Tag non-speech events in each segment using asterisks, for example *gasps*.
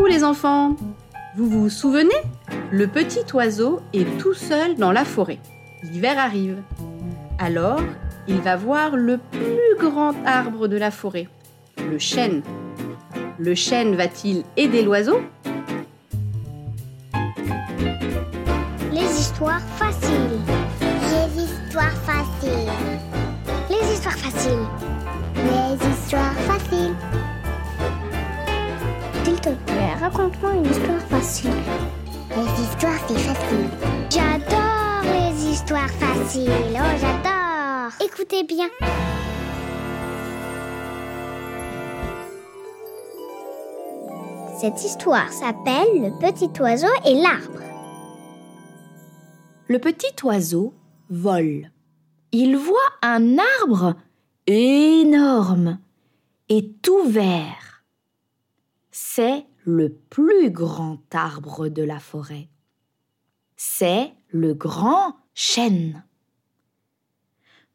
Coucou les enfants Vous vous souvenez? Le petit oiseau est tout seul dans la forêt. L'hiver arrive. Alors, il va voir le plus grand arbre de la forêt, le chêne. Le chêne va-t-il aider l'oiseau? Les histoires faciles. Les histoires faciles. Les histoires faciles. Les histoires faciles. Raconte-moi une histoire facile. Les histoires, c'est facile. J'adore les histoires faciles. Oh, j'adore. Écoutez bien. Cette histoire s'appelle Le petit oiseau et l'arbre. Le petit oiseau vole. Il voit un arbre énorme et tout vert. C'est le plus grand arbre de la forêt. C'est le grand chêne.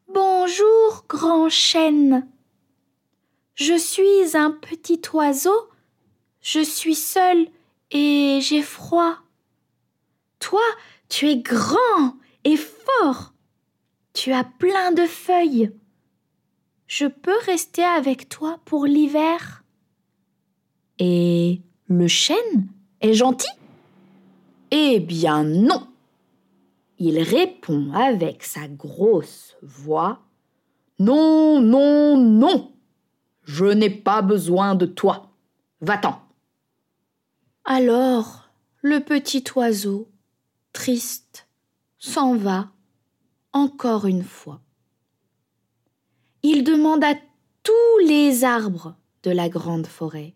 Bonjour, grand chêne. Je suis un petit oiseau. Je suis seul et j'ai froid. Toi, tu es grand et fort. Tu as plein de feuilles. Je peux rester avec toi pour l'hiver. Et le chêne est gentil? Eh bien non. Il répond avec sa grosse voix. Non, non, non. Je n'ai pas besoin de toi. Va-t'en. Alors, le petit oiseau, triste, s'en va encore une fois. Il demande à tous les arbres de la grande forêt,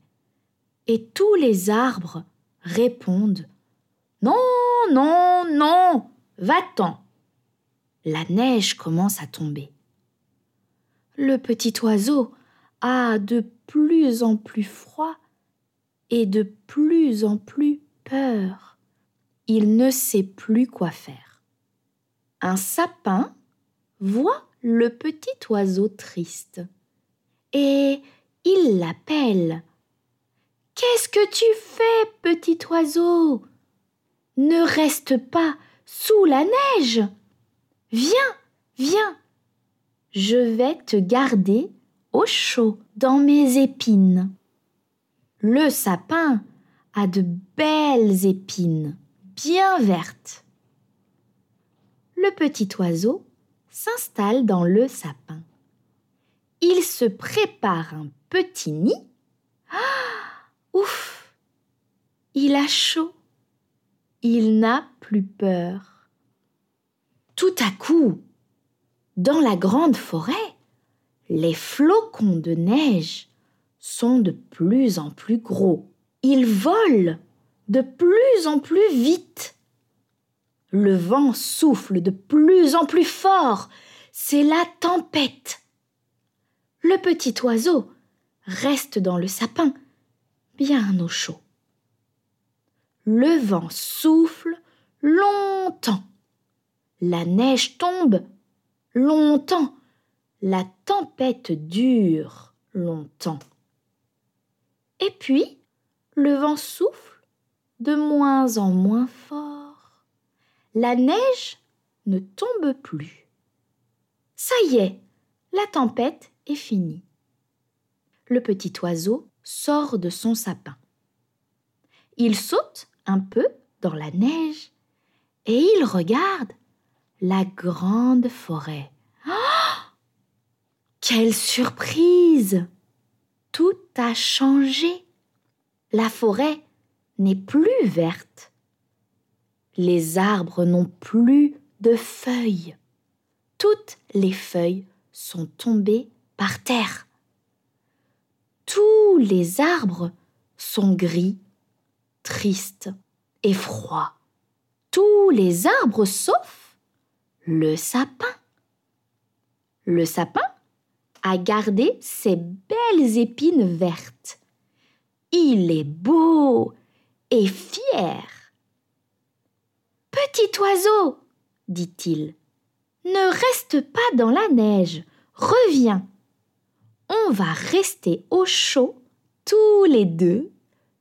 et tous les arbres répondent Non, non, non, va-t'en. La neige commence à tomber. Le petit oiseau a de plus en plus froid et de plus en plus peur. Il ne sait plus quoi faire. Un sapin voit le petit oiseau triste et il l'appelle. Qu'est-ce que tu fais, petit oiseau? Ne reste pas sous la neige. Viens, viens. Je vais te garder au chaud dans mes épines. Le sapin a de belles épines, bien vertes. Le petit oiseau s'installe dans le sapin. Il se prépare un petit nid. Il a chaud. Il n'a plus peur. Tout à coup, dans la grande forêt, les flocons de neige sont de plus en plus gros. Ils volent de plus en plus vite. Le vent souffle de plus en plus fort. C'est la tempête. Le petit oiseau reste dans le sapin, bien au chaud. Le vent souffle longtemps. La neige tombe longtemps. La tempête dure longtemps. Et puis, le vent souffle de moins en moins fort. La neige ne tombe plus. Ça y est, la tempête est finie. Le petit oiseau sort de son sapin. Il saute peu dans la neige et il regarde la grande forêt. Oh *gasps* Quelle surprise tout a changé. La forêt n'est plus verte. Les arbres n'ont plus de feuilles. Toutes les feuilles sont tombées par terre. Tous les arbres sont gris, tristes et froids. Tous les arbres sauf le sapin. Le sapin a gardé ses belles épines vertes. Il est beau et fier. Petit oiseau, dit-il, ne reste pas dans la neige, reviens. On va rester au chaud tous les deux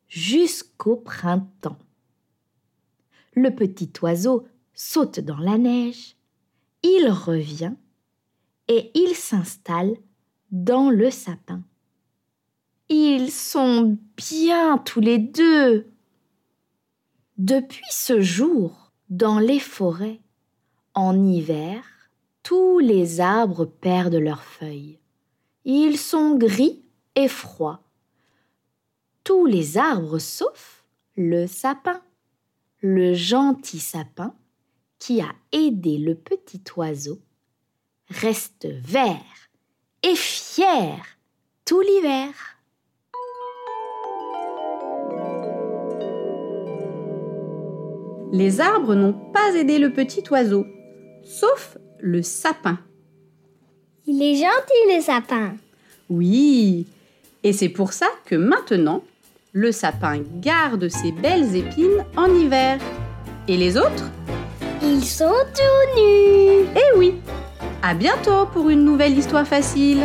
jusqu'au printemps. Le petit oiseau saute dans la neige, il revient et il s'installe dans le sapin. Ils sont bien tous les deux. Depuis ce jour, dans les forêts, en hiver, tous les arbres perdent leurs feuilles. Ils sont gris et froids. Tous les arbres sauf le sapin, le gentil sapin qui a aidé le petit oiseau, reste vert et fier tout l'hiver. Les arbres n'ont pas aidé le petit oiseau, sauf le sapin. Il est gentil le sapin. Oui, et c'est pour ça que maintenant, le sapin garde ses belles épines en hiver. Et les autres? Ils sont tout nus. Eh oui À bientôt pour une nouvelle histoire facile